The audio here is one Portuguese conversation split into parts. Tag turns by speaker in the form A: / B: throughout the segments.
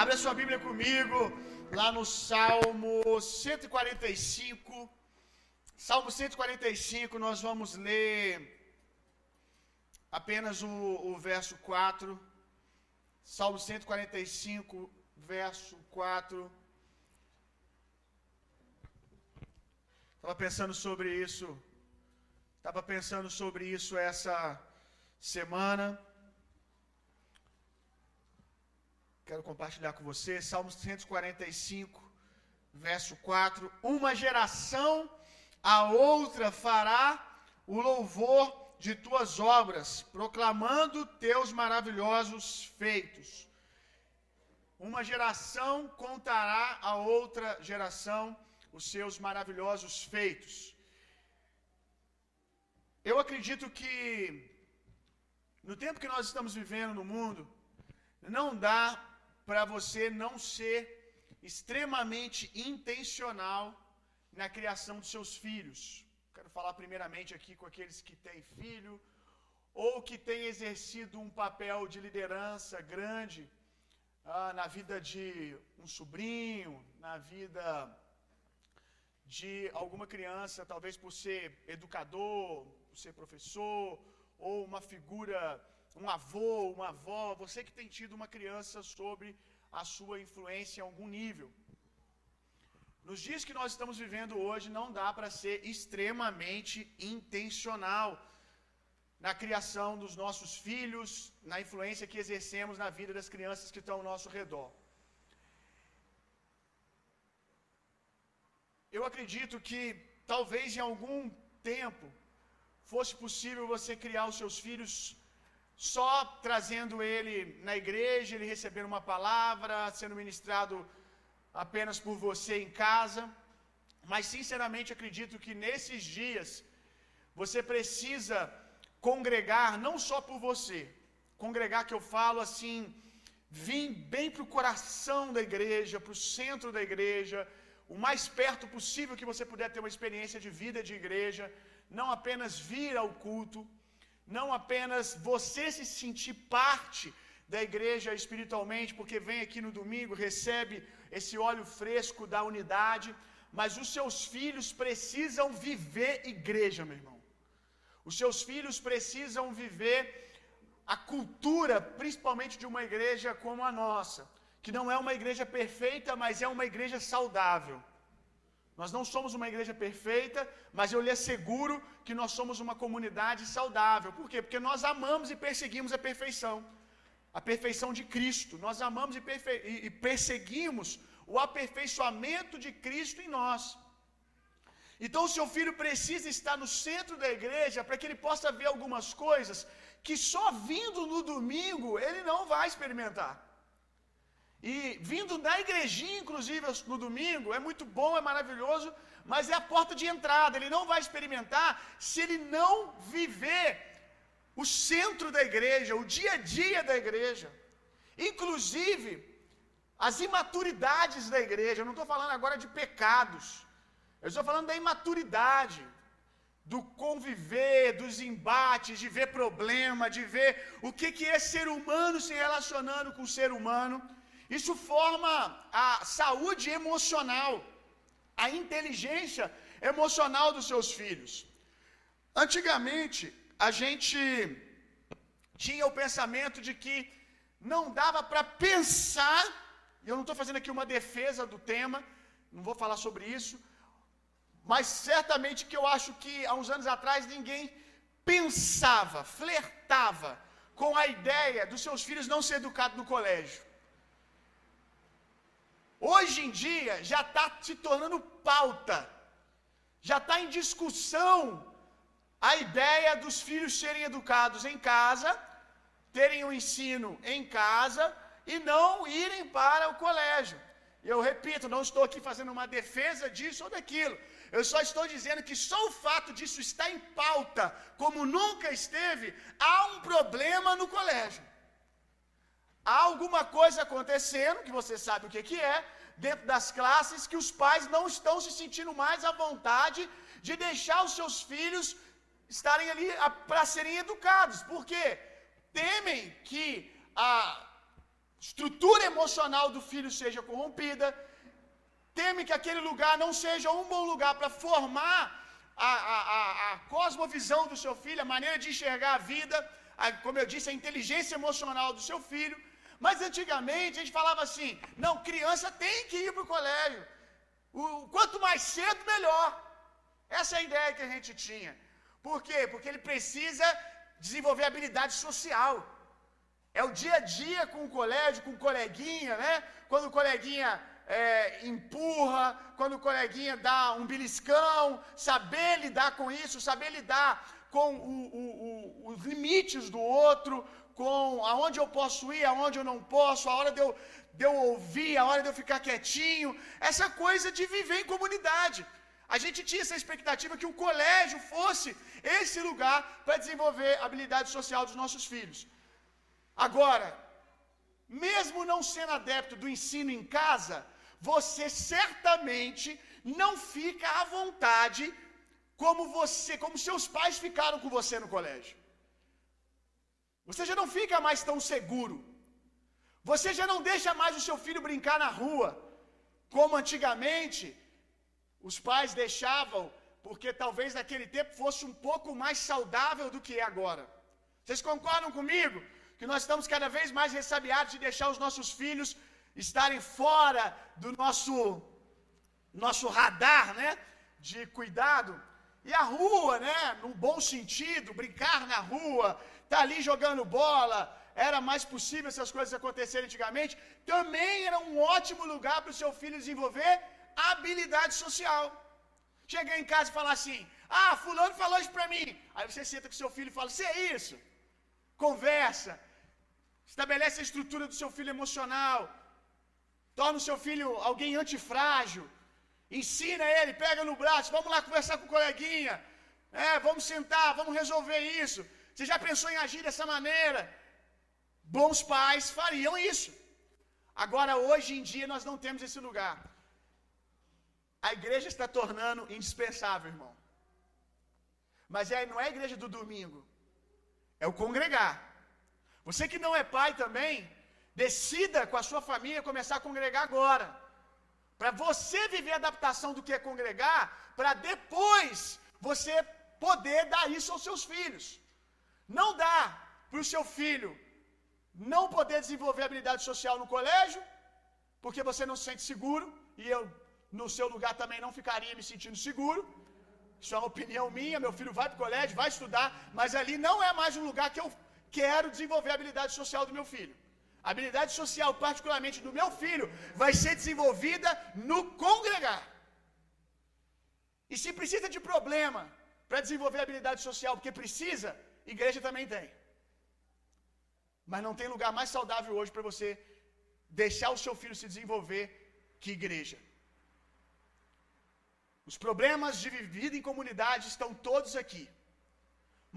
A: Abra sua Bíblia comigo, lá no Salmo 145. Salmo 145, nós vamos ler apenas o, o verso 4. Salmo 145, verso 4. Estava pensando sobre isso. Estava pensando sobre isso essa semana. Quero compartilhar com você Salmo 145, verso 4. Uma geração a outra fará o louvor de tuas obras, proclamando teus maravilhosos feitos. Uma geração contará a outra geração os seus maravilhosos feitos. Eu acredito que no tempo que nós estamos vivendo no mundo, não dá para você não ser extremamente intencional na criação dos seus filhos. Quero falar primeiramente aqui com aqueles que têm filho ou que têm exercido um papel de liderança grande ah, na vida de um sobrinho, na vida de alguma criança, talvez por ser educador, por ser professor, ou uma figura um avô, uma avó, você que tem tido uma criança sobre a sua influência em algum nível. Nos dias que nós estamos vivendo hoje, não dá para ser extremamente intencional na criação dos nossos filhos, na influência que exercemos na vida das crianças que estão ao nosso redor. Eu acredito que talvez em algum tempo fosse possível você criar os seus filhos só trazendo ele na igreja, ele recebendo uma palavra, sendo ministrado apenas por você em casa. Mas sinceramente acredito que nesses dias você precisa congregar não só por você, congregar que eu falo assim, vir bem para o coração da igreja, para o centro da igreja, o mais perto possível que você puder ter uma experiência de vida de igreja, não apenas vir ao culto, não apenas você se sentir parte da igreja espiritualmente, porque vem aqui no domingo, recebe esse óleo fresco da unidade, mas os seus filhos precisam viver igreja, meu irmão. Os seus filhos precisam viver a cultura, principalmente de uma igreja como a nossa, que não é uma igreja perfeita, mas é uma igreja saudável. Nós não somos uma igreja perfeita, mas eu lhe asseguro que nós somos uma comunidade saudável. Por quê? Porque nós amamos e perseguimos a perfeição. A perfeição de Cristo. Nós amamos e, perfe... e perseguimos o aperfeiçoamento de Cristo em nós. Então, o seu filho precisa estar no centro da igreja para que ele possa ver algumas coisas que só vindo no domingo ele não vai experimentar. E vindo da igrejinha, inclusive, no domingo, é muito bom, é maravilhoso, mas é a porta de entrada. Ele não vai experimentar se ele não viver o centro da igreja, o dia a dia da igreja. Inclusive, as imaturidades da igreja. Eu não estou falando agora de pecados. Eu estou falando da imaturidade, do conviver, dos embates, de ver problema, de ver o que, que é ser humano se relacionando com o ser humano. Isso forma a saúde emocional, a inteligência emocional dos seus filhos. Antigamente, a gente tinha o pensamento de que não dava para pensar, e eu não estou fazendo aqui uma defesa do tema, não vou falar sobre isso, mas certamente que eu acho que há uns anos atrás ninguém pensava, flertava com a ideia dos seus filhos não ser educados no colégio. Hoje em dia já está se tornando pauta, já está em discussão a ideia dos filhos serem educados em casa, terem o um ensino em casa e não irem para o colégio. Eu repito, não estou aqui fazendo uma defesa disso ou daquilo. Eu só estou dizendo que só o fato disso estar em pauta, como nunca esteve, há um problema no colégio. Há alguma coisa acontecendo, que você sabe o que, que é, dentro das classes, que os pais não estão se sentindo mais à vontade de deixar os seus filhos estarem ali para serem educados. Por quê? Temem que a estrutura emocional do filho seja corrompida, teme que aquele lugar não seja um bom lugar para formar a, a, a, a, cosmovisão do seu filho, a maneira de enxergar a vida, como eu disse, a inteligência emocional do seu filho. Mas antigamente a gente falava assim: não, criança tem que ir para o colégio. quanto mais cedo, melhor. Essa é a ideia que a gente tinha. Por quê? Porque ele precisa desenvolver habilidade social. É o dia a dia com o colégio, com o coleguinha, né? Quando o coleguinha é, empurra, quando o coleguinha dá um beliscão, saber lidar com isso, saber lidar com o, o, o, os limites do outro, com aonde eu posso ir, aonde eu não posso, a hora de eu, de eu ouvir, a hora de eu ficar quietinho, essa coisa de viver em comunidade. A gente tinha essa expectativa que o colégio fosse esse lugar para desenvolver a habilidade social dos nossos filhos. Agora, mesmo não sendo adepto do ensino em casa, você certamente não fica à vontade como você, como seus pais ficaram com você no colégio. Você já não fica mais tão seguro. Você já não deixa mais o seu filho brincar na rua, como antigamente os pais deixavam, porque talvez naquele tempo fosse um pouco mais saudável do que é agora. Vocês concordam comigo? Que nós estamos cada vez mais ressabiados de deixar os nossos filhos estarem fora do nosso nosso radar, né, de cuidado. E a rua, né, num bom sentido, brincar na rua, tá ali jogando bola, era mais possível essas coisas acontecerem antigamente, também era um ótimo lugar para o seu filho desenvolver habilidade social. Chegar em casa e falar assim: Ah, Fulano falou isso para mim. Aí você senta com seu filho e fala: Você é isso? Conversa, estabelece a estrutura do seu filho emocional, torna o seu filho alguém antifrágil, ensina ele, pega no braço, vamos lá conversar com o coleguinha, é, vamos sentar, vamos resolver isso. Você já pensou em agir dessa maneira? Bons pais fariam isso. Agora, hoje em dia, nós não temos esse lugar. A igreja está tornando indispensável, irmão. Mas é, não é a igreja do domingo, é o congregar. Você que não é pai também, decida com a sua família começar a congregar agora. Para você viver a adaptação do que é congregar, para depois você poder dar isso aos seus filhos. Não dá para o seu filho não poder desenvolver habilidade social no colégio, porque você não se sente seguro, e eu no seu lugar também não ficaria me sentindo seguro. Isso é uma opinião minha. Meu filho vai para o colégio, vai estudar, mas ali não é mais um lugar que eu quero desenvolver a habilidade social do meu filho. A habilidade social, particularmente do meu filho, vai ser desenvolvida no congregar. E se precisa de problema para desenvolver a habilidade social, porque precisa, igreja também tem. Mas não tem lugar mais saudável hoje para você deixar o seu filho se desenvolver que igreja. Os problemas de vida em comunidade estão todos aqui,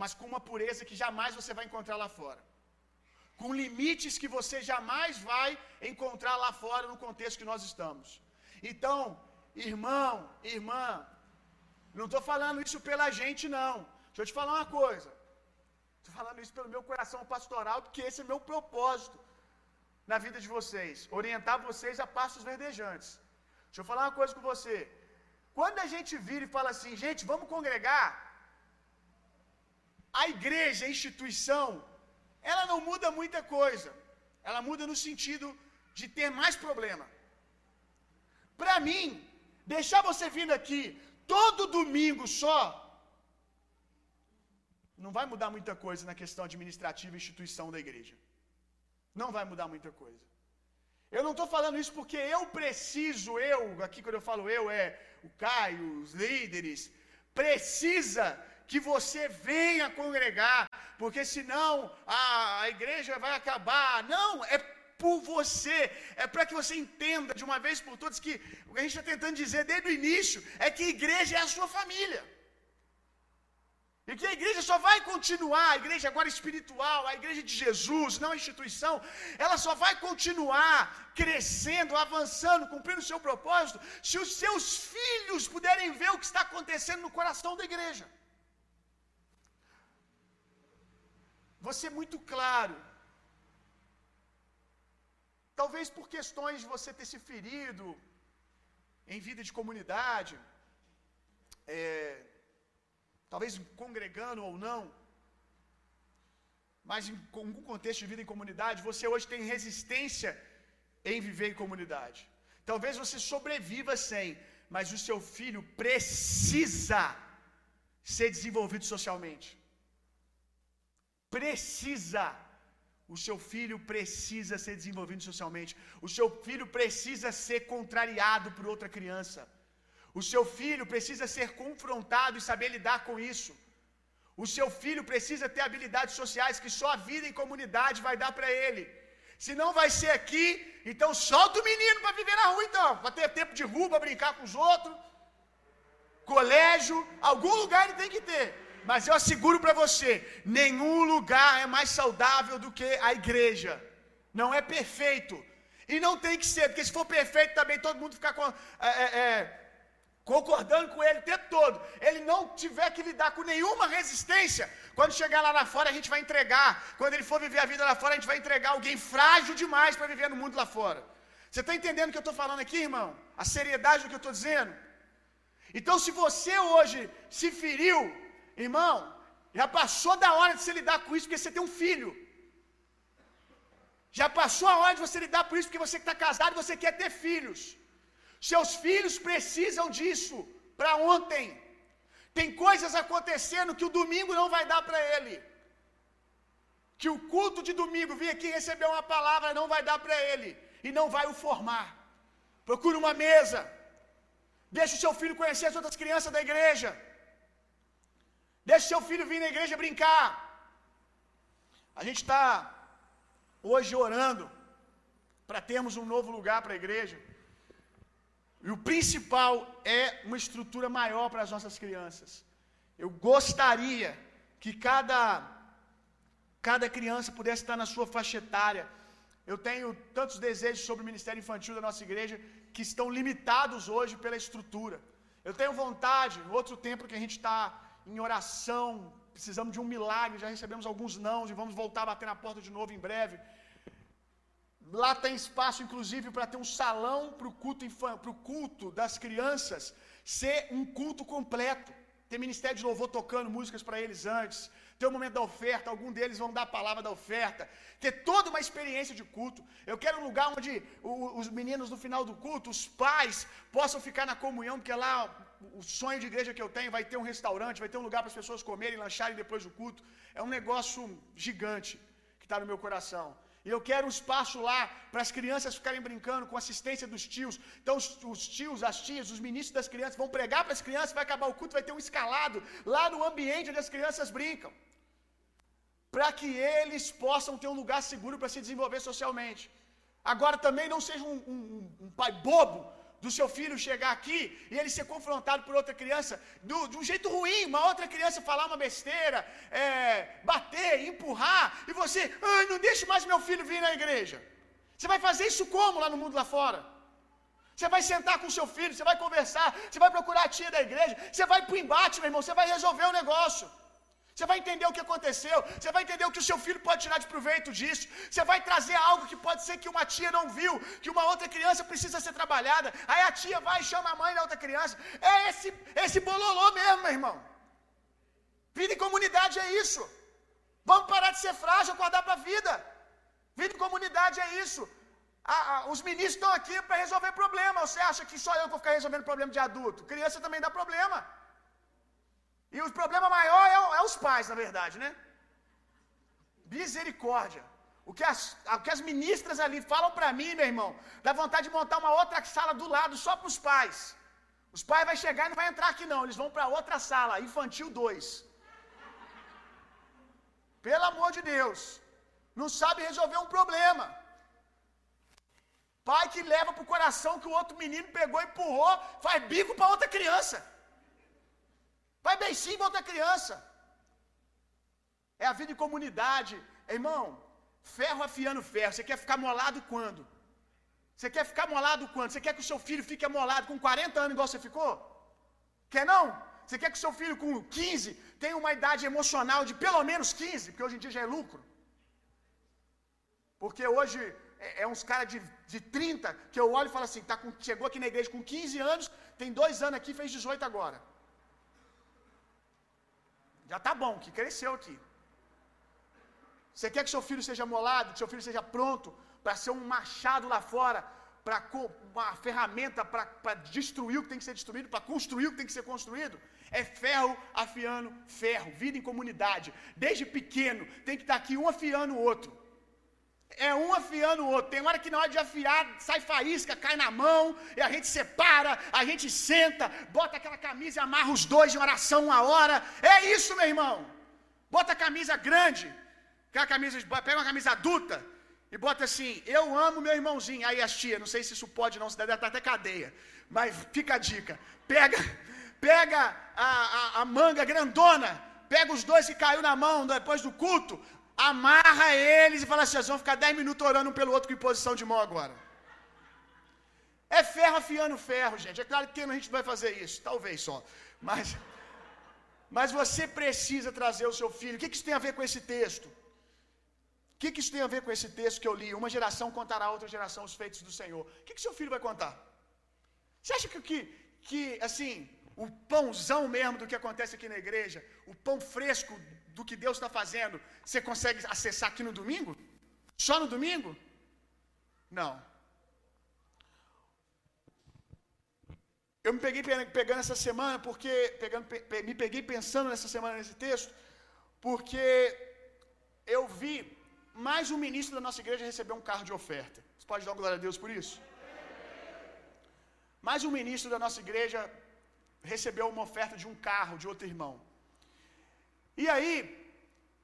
A: mas com uma pureza que jamais você vai encontrar lá fora. Com limites que você jamais vai encontrar lá fora no contexto que nós estamos. Então, irmão, irmã, não estou falando isso pela gente, não. Deixa eu te falar uma coisa. Estou falando isso pelo meu coração pastoral, porque esse é meu propósito na vida de vocês. Orientar vocês a passos verdejantes. Deixa eu falar uma coisa com você. Quando a gente vira e fala assim, gente, vamos congregar, a igreja, a instituição, ela não muda muita coisa. Ela muda no sentido de ter mais problema. Para mim, deixar você vindo aqui todo domingo só, não vai mudar muita coisa na questão administrativa e instituição da igreja. Não vai mudar muita coisa. Eu não estou falando isso porque eu preciso, eu, aqui quando eu falo eu, é o Caio, os líderes, precisa que você venha congregar, porque senão a, a igreja vai acabar. Não, é por você, é para que você entenda de uma vez por todas que o que a gente está tentando dizer desde o início é que igreja é a sua família. E que a igreja só vai continuar, a igreja agora espiritual, a igreja de Jesus, não a instituição, ela só vai continuar crescendo, avançando, cumprindo o seu propósito, se os seus filhos puderem ver o que está acontecendo no coração da igreja. Vou ser muito claro. talvez por questões de você ter se ferido em vida de comunidade, é, talvez congregando ou não, mas em algum contexto de vida em comunidade, você hoje tem resistência em viver em comunidade. Talvez você sobreviva sem, mas o seu filho precisa ser desenvolvido socialmente. Precisa. O seu filho precisa ser desenvolvido socialmente. O seu filho precisa ser contrariado por outra criança. O seu filho precisa ser confrontado e saber lidar com isso. O seu filho precisa ter habilidades sociais que só a vida em comunidade vai dar para ele. Se não vai ser aqui, então solta o menino para viver na rua então, para ter tempo de rua, para brincar com os outros. Colégio, algum lugar ele tem que ter. Mas eu asseguro para você, nenhum lugar é mais saudável do que a igreja. Não é perfeito. E não tem que ser, porque se for perfeito também todo mundo ficar com, é, é, é concordando com ele o tempo todo, ele não tiver que lidar com nenhuma resistência, quando chegar lá, lá fora a gente vai entregar, quando ele for viver a vida lá fora, a gente vai entregar alguém frágil demais para viver no mundo lá fora. Você está entendendo o que eu estou falando aqui, irmão? A seriedade do que eu estou dizendo? Então, se você hoje se feriu, irmão, já passou da hora de você lidar com isso, porque você tem um filho. Já passou a hora de você lidar com isso, porque você está casado e você quer ter filhos. Seus filhos precisam disso para ontem. Tem coisas acontecendo que o domingo não vai dar para ele. Que o culto de domingo vir aqui receber uma palavra não vai dar para ele e não vai o formar. Procure uma mesa. Deixe o seu filho conhecer as outras crianças da igreja. Deixe seu filho vir na igreja brincar. A gente está hoje orando para termos um novo lugar para a igreja. E o principal é uma estrutura maior para as nossas crianças. Eu gostaria que cada cada criança pudesse estar na sua faixa etária. Eu tenho tantos desejos sobre o ministério infantil da nossa igreja que estão limitados hoje pela estrutura. Eu tenho vontade, outro tempo que a gente está em oração, precisamos de um milagre, já recebemos alguns nãos e vamos voltar a bater na porta de novo em breve. Lá tem espaço, inclusive, para ter um salão para o culto, culto das crianças ser um culto completo. Ter ministério de louvor tocando músicas para eles antes. Ter o um momento da oferta, algum deles vão dar a palavra da oferta. Ter toda uma experiência de culto. Eu quero um lugar onde os meninos no final do culto, os pais, possam ficar na comunhão, porque lá o sonho de igreja que eu tenho vai ter um restaurante, vai ter um lugar para as pessoas comerem, lancharem depois do culto. É um negócio gigante que está no meu coração. E eu quero um espaço lá para as crianças ficarem brincando com assistência dos tios. Então, os, os tios, as tias, os ministros das crianças vão pregar para as crianças, vai acabar o culto, vai ter um escalado lá no ambiente onde as crianças brincam. Para que eles possam ter um lugar seguro para se desenvolver socialmente. Agora também não seja um, um, um pai bobo do seu filho chegar aqui e ele ser confrontado por outra criança do, de um jeito ruim, uma outra criança falar uma besteira, é, bater, empurrar, e você, ah, não deixe mais meu filho vir na igreja. Você vai fazer isso como lá no mundo lá fora? Você vai sentar com seu filho, você vai conversar, você vai procurar a tia da igreja, você vai para o embate, meu irmão, você vai resolver o negócio. Você vai entender o que aconteceu. Você vai entender o que o seu filho pode tirar de proveito disso. Você vai trazer algo que pode ser que uma tia não viu, que uma outra criança precisa ser trabalhada. Aí a tia vai e chama a mãe da outra criança. É esse, esse bololô mesmo, meu irmão. Vida em comunidade é isso. Vamos parar de ser frágil, acordar para a vida. Vida em comunidade é isso. os ministros estão aqui para resolver problema. Você acha que só eu vou ficar resolvendo problema de adulto? Criança também dá problema. E o problema maior é, é os pais, na verdade, né? Misericórdia. O que, as, o que as ministras ali falam para mim, meu irmão, dá vontade de montar uma outra sala do lado só para os pais. Os pais vão chegar e não vai entrar aqui não, eles vão para outra sala, infantil 2. Pelo amor de Deus. Não sabe resolver um problema. Pai que leva para o coração que o outro menino pegou e empurrou, faz bico para outra criança. Vai bem sim, volta criança. É a vida em comunidade. Irmão, ferro afiando ferro. Você quer ficar molado quando? Você quer ficar molado quando? Você quer que o seu filho fique amolado com 40 anos igual você ficou? Quer não? Você quer que o seu filho com 15 tenha uma idade emocional de pelo menos 15? Porque hoje em dia já é lucro. Porque hoje é, é uns caras de, de 30 que eu olho e falo assim: tá com, chegou aqui na igreja com 15 anos, tem dois anos aqui, fez 18 agora. Já tá bom, que cresceu aqui. Você quer que seu filho seja molado, que seu filho seja pronto para ser um machado lá fora, para uma ferramenta para destruir o que tem que ser destruído, para construir o que tem que ser construído? É ferro afiando ferro, vida em comunidade. Desde pequeno tem que estar aqui um afiando o outro. É um afiando o outro. Tem hora que na hora de afiar sai faísca, cai na mão, e a gente separa, a gente senta, bota aquela camisa e amarra os dois em oração uma hora. É isso, meu irmão. Bota a camisa grande, camisa, pega uma camisa adulta e bota assim: Eu amo meu irmãozinho. Aí as tia, não sei se isso pode não, se deve estar até cadeia, mas fica a dica: pega, pega a, a, a manga grandona, pega os dois que caiu na mão depois do culto, amarra eles e fala assim: vocês vão ficar 10 minutos orando um pelo outro com posição de mão agora. É ferro afiando ferro, gente. É claro que a gente vai fazer isso, talvez só. Mas, mas você precisa trazer o seu filho. O que isso tem a ver com esse texto? O que, que isso tem a ver com esse texto que eu li? Uma geração contará a outra geração os feitos do Senhor. O que, que seu filho vai contar? Você acha que, que, que, assim, o pãozão mesmo do que acontece aqui na igreja, o pão fresco do que Deus está fazendo, você consegue acessar aqui no domingo? Só no domingo? Não. Eu me peguei pegando essa semana, porque. Pegando, me peguei pensando nessa semana nesse texto, porque eu vi mais um ministro da nossa igreja recebeu um carro de oferta. Você pode dar uma glória a Deus por isso? Mais um ministro da nossa igreja recebeu uma oferta de um carro de outro irmão. E aí,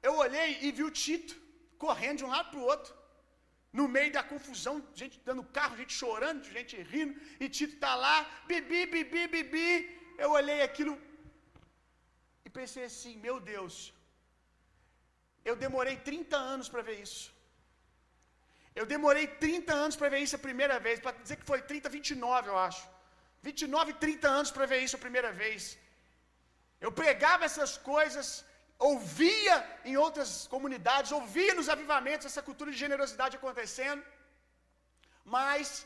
A: eu olhei e vi o Tito correndo de um lado para o outro, no meio da confusão, gente dando carro, gente chorando, gente rindo, e Tito está lá, bibi, bibi, bibi. Eu olhei aquilo e pensei assim: meu Deus, eu demorei 30 anos para ver isso. Eu demorei 30 anos para ver isso a primeira vez. Para dizer que foi 30, 29, eu acho. 29, 30 anos para ver isso a primeira vez. Eu pregava essas coisas, ouvia em outras comunidades, ouvia nos avivamentos essa cultura de generosidade acontecendo, mas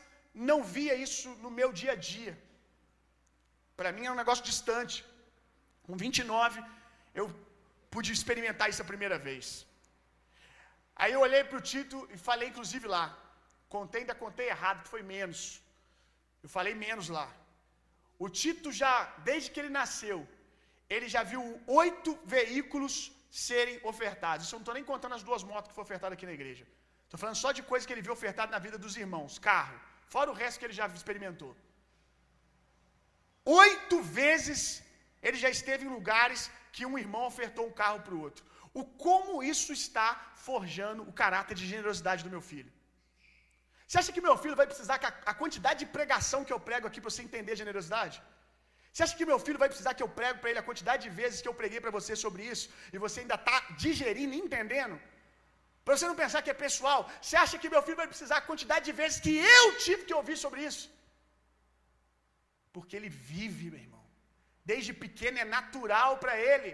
A: não via isso no meu dia a dia. Para mim é um negócio distante. Com 29, eu pude experimentar isso a primeira vez. Aí eu olhei para o Tito e falei, inclusive lá. Contei, ainda contei errado, que foi menos. Eu falei menos lá. O Tito já, desde que ele nasceu, ele já viu oito veículos serem ofertados. Isso eu não estou nem contando as duas motos que foram ofertadas aqui na igreja. Estou falando só de coisas que ele viu ofertado na vida dos irmãos. Carro. Fora o resto que ele já experimentou. Oito vezes ele já esteve em lugares que um irmão ofertou um carro para o outro. O como isso está forjando o caráter de generosidade do meu filho? Você acha que meu filho vai precisar que a, quantidade de pregação que eu prego aqui para você entender generosidade? Você acha que meu filho vai precisar que eu prego para ele a quantidade de vezes que eu preguei para você sobre isso e você ainda está digerindo e entendendo? Para você não pensar que é pessoal, você acha que meu filho vai precisar a quantidade de vezes que eu tive que ouvir sobre isso? Porque ele vive, meu irmão. Desde pequeno é natural para ele.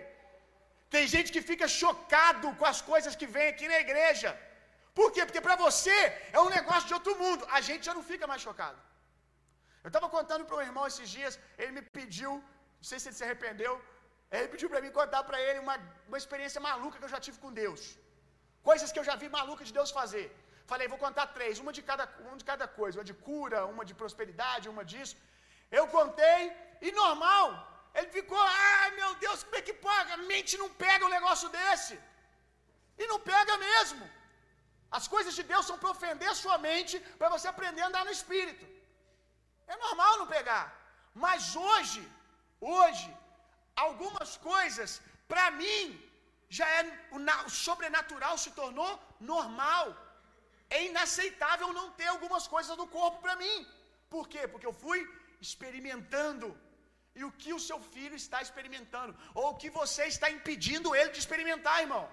A: Tem gente que fica chocado com as coisas que vem aqui na igreja. Por quê? Porque para você é um negócio de outro mundo. A gente já não fica mais chocado. Eu estava contando para um irmão esses dias, ele me pediu, não sei se ele se arrependeu, ele pediu para mim contar para ele uma, uma experiência maluca que eu já tive com Deus. Coisas que eu já vi maluca de Deus fazer. Falei, vou contar três, uma de cada, uma de cada coisa, uma de cura, uma de prosperidade, uma disso. Eu contei, e normal, ele ficou, ai meu Deus, como é que pode? A mente não pega um negócio desse. E não pega mesmo. As coisas de Deus são para ofender a sua mente, para você aprender a andar no Espírito. É normal não pegar. Mas hoje, hoje, algumas coisas, para mim, já é o sobrenatural se tornou normal. É inaceitável não ter algumas coisas do corpo para mim. Por quê? Porque eu fui experimentando. E o que o seu filho está experimentando? Ou o que você está impedindo ele de experimentar, irmão?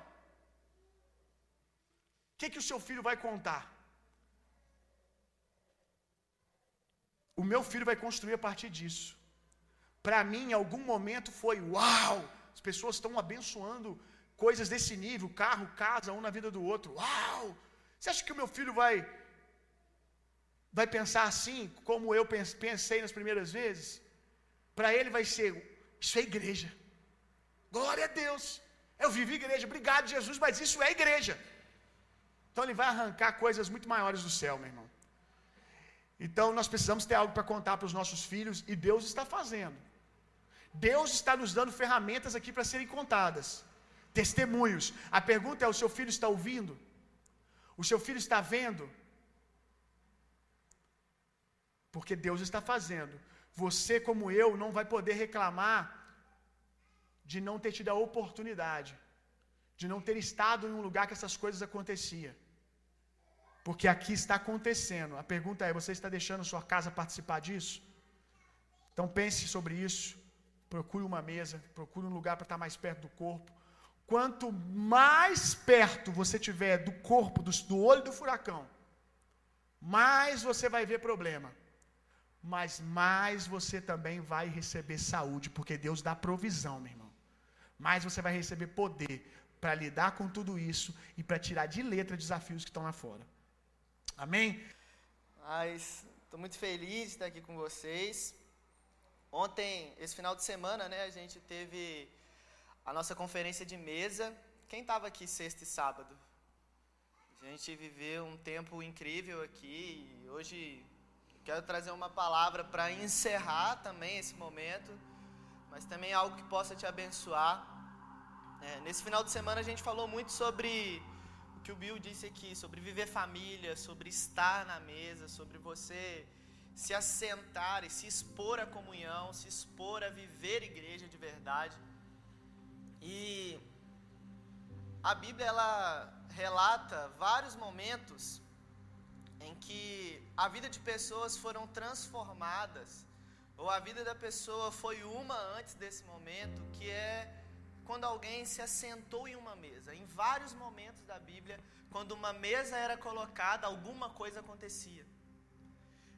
A: O que, que o seu filho vai contar? O meu filho vai construir a partir disso. Para mim, em algum momento foi uau! As pessoas estão abençoando coisas desse nível, carro, casa, um na vida do outro. Uau! Você acha que o meu filho vai vai pensar assim, como eu pensei nas primeiras vezes, para ele vai ser: Isso é igreja. Glória a Deus. Eu vivo igreja. Obrigado, Jesus, mas isso é igreja. Então ele vai arrancar coisas muito maiores do céu, meu irmão. Então nós precisamos ter algo para contar para os nossos filhos e Deus está fazendo. Deus está nos dando ferramentas aqui para serem contadas. Testemunhos. A pergunta é: o seu filho está ouvindo? O seu filho está vendo? Porque Deus está fazendo. Você, como eu, não vai poder reclamar de não ter tido a oportunidade, de não ter estado em um lugar que essas coisas aconteciam. Porque aqui está acontecendo. A pergunta é: você está deixando sua casa participar disso? Então pense sobre isso. Procure uma mesa, procure um lugar para estar mais perto do corpo. Quanto mais perto você tiver do corpo, do, do olho do furacão, mais você vai ver problema. Mas mais você também vai receber saúde, porque Deus dá provisão, meu irmão. Mais você vai receber poder para lidar com tudo isso e para tirar de letra desafios que estão lá fora. Amém?
B: Mas estou muito feliz de estar aqui com vocês. Ontem, esse final de semana, né, a gente teve a nossa conferência de mesa. Quem estava aqui sexta e sábado? A gente viveu um tempo incrível aqui e hoje quero trazer uma palavra para encerrar também esse momento, mas também algo que possa te abençoar. É, nesse final de semana a gente falou muito sobre o que o Bill disse aqui, sobre viver família, sobre estar na mesa, sobre você se assentar e se expor à comunhão, se expor a viver igreja de verdade. E a Bíblia ela relata vários momentos em que a vida de pessoas foram transformadas, ou a vida da pessoa foi uma antes desse momento, que é quando alguém se assentou em uma mesa. Em vários momentos da Bíblia, quando uma mesa era colocada, alguma coisa acontecia.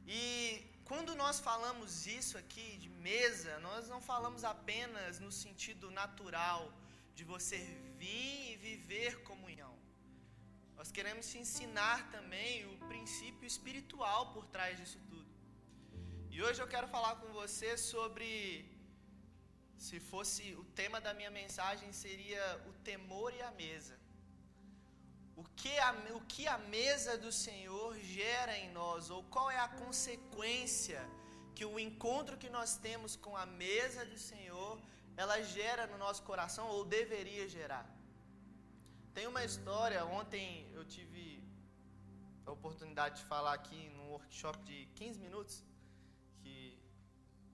B: E quando nós falamos isso aqui de mesa, nós não falamos apenas no sentido natural de você vir e viver comunhão. Nós queremos te ensinar também o princípio espiritual por trás disso tudo. E hoje eu quero falar com você sobre se fosse o tema da minha mensagem seria o temor e a mesa. O que a, o que a mesa do Senhor gera em nós, ou qual é a consequência que o encontro que nós temos com a mesa do Senhor, ela gera no nosso coração, ou deveria gerar. Tem uma história, ontem eu tive a oportunidade de falar aqui num workshop de 15 minutos, que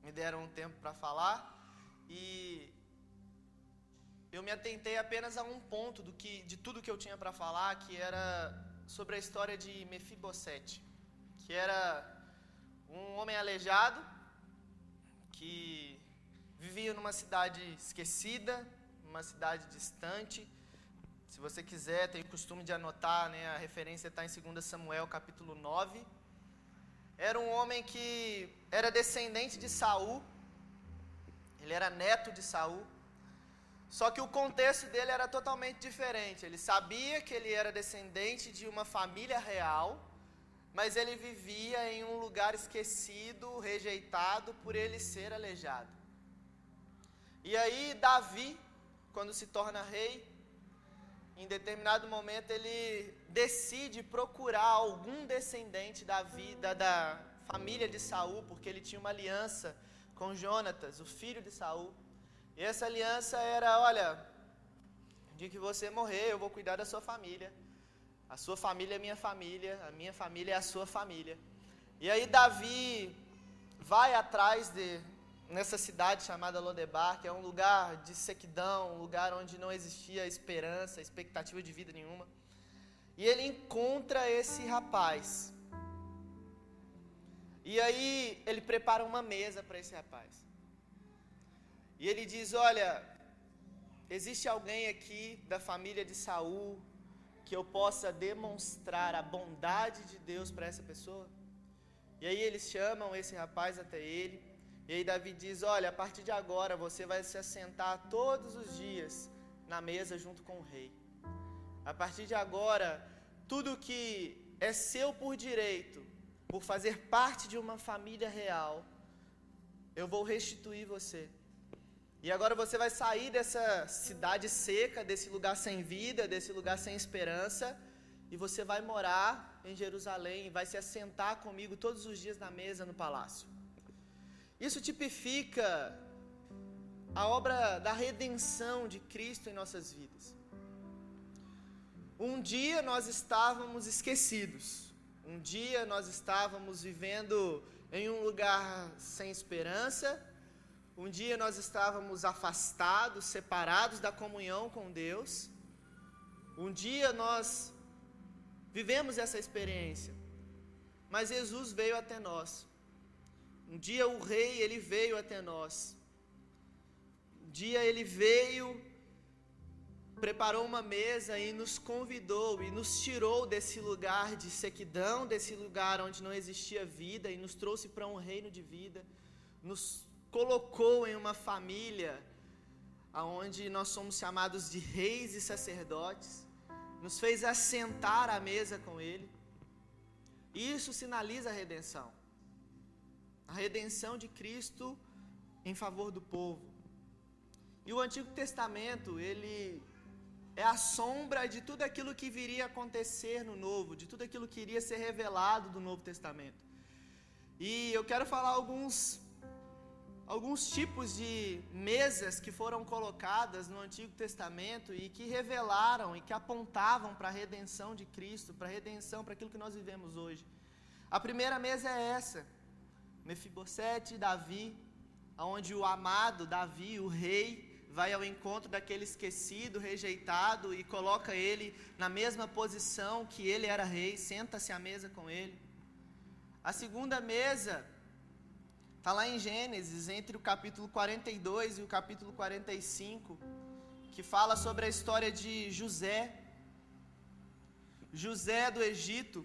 B: me deram um tempo para falar, e eu me atentei apenas a um ponto do que, de tudo que eu tinha para falar, que era sobre a história de Mefibosete, que era um homem aleijado que vivia numa cidade esquecida, numa cidade distante. Se você quiser, tem o costume de anotar, né, a referência está em 2 Samuel, capítulo 9. Era um homem que era descendente de Saul, ele era neto de Saul. Só que o contexto dele era totalmente diferente. Ele sabia que ele era descendente de uma família real, mas ele vivia em um lugar esquecido, rejeitado por ele ser aleijado. E aí Davi, quando se torna rei, em determinado momento ele decide procurar algum descendente da vida da família de Saul, porque ele tinha uma aliança com Jonatas, o filho de Saul. E essa aliança era, olha, de que você morrer, eu vou cuidar da sua família. A sua família é minha família, a minha família é a sua família. E aí Davi vai atrás de nessa cidade chamada Lodebar, que é um lugar de sequidão, um lugar onde não existia esperança, expectativa de vida nenhuma. E ele encontra esse rapaz. E aí ele prepara uma mesa para esse rapaz. E ele diz: Olha, existe alguém aqui da família de Saul que eu possa demonstrar a bondade de Deus para essa pessoa? E aí eles chamam esse rapaz até ele. E aí Davi diz: Olha, a partir de agora você vai se assentar todos os dias na mesa junto com o rei. A partir de agora, tudo que é seu por direito por fazer parte de uma família real, eu vou restituir você. E agora você vai sair dessa cidade seca, desse lugar sem vida, desse lugar sem esperança, e você vai morar em Jerusalém, vai se assentar comigo todos os dias na mesa no palácio. Isso tipifica a obra da redenção de Cristo em nossas vidas. Um dia nós estávamos esquecidos, um dia nós estávamos vivendo em um lugar sem esperança, um dia nós estávamos afastados, separados da comunhão com Deus, um dia nós vivemos essa experiência, mas Jesus veio até nós. Um dia o rei, ele veio até nós. Um dia ele veio, preparou uma mesa e nos convidou e nos tirou desse lugar de sequidão, desse lugar onde não existia vida e nos trouxe para um reino de vida. Nos colocou em uma família aonde nós somos chamados de reis e sacerdotes nos fez assentar à mesa com Ele. Isso sinaliza a redenção. A redenção de Cristo em favor do povo. E o Antigo Testamento, ele é a sombra de tudo aquilo que viria a acontecer no Novo, de tudo aquilo que iria ser revelado do Novo Testamento. E eu quero falar alguns alguns tipos de mesas que foram colocadas no Antigo Testamento e que revelaram e que apontavam para a redenção de Cristo, para a redenção, para aquilo que nós vivemos hoje. A primeira mesa é essa: Mefibosete Davi, onde o amado Davi, o rei, vai ao encontro daquele esquecido, rejeitado e coloca ele na mesma posição que ele era rei, senta-se à mesa com ele. A segunda mesa Está lá em Gênesis, entre o capítulo 42 e o capítulo 45, que fala sobre a história de José. José do Egito,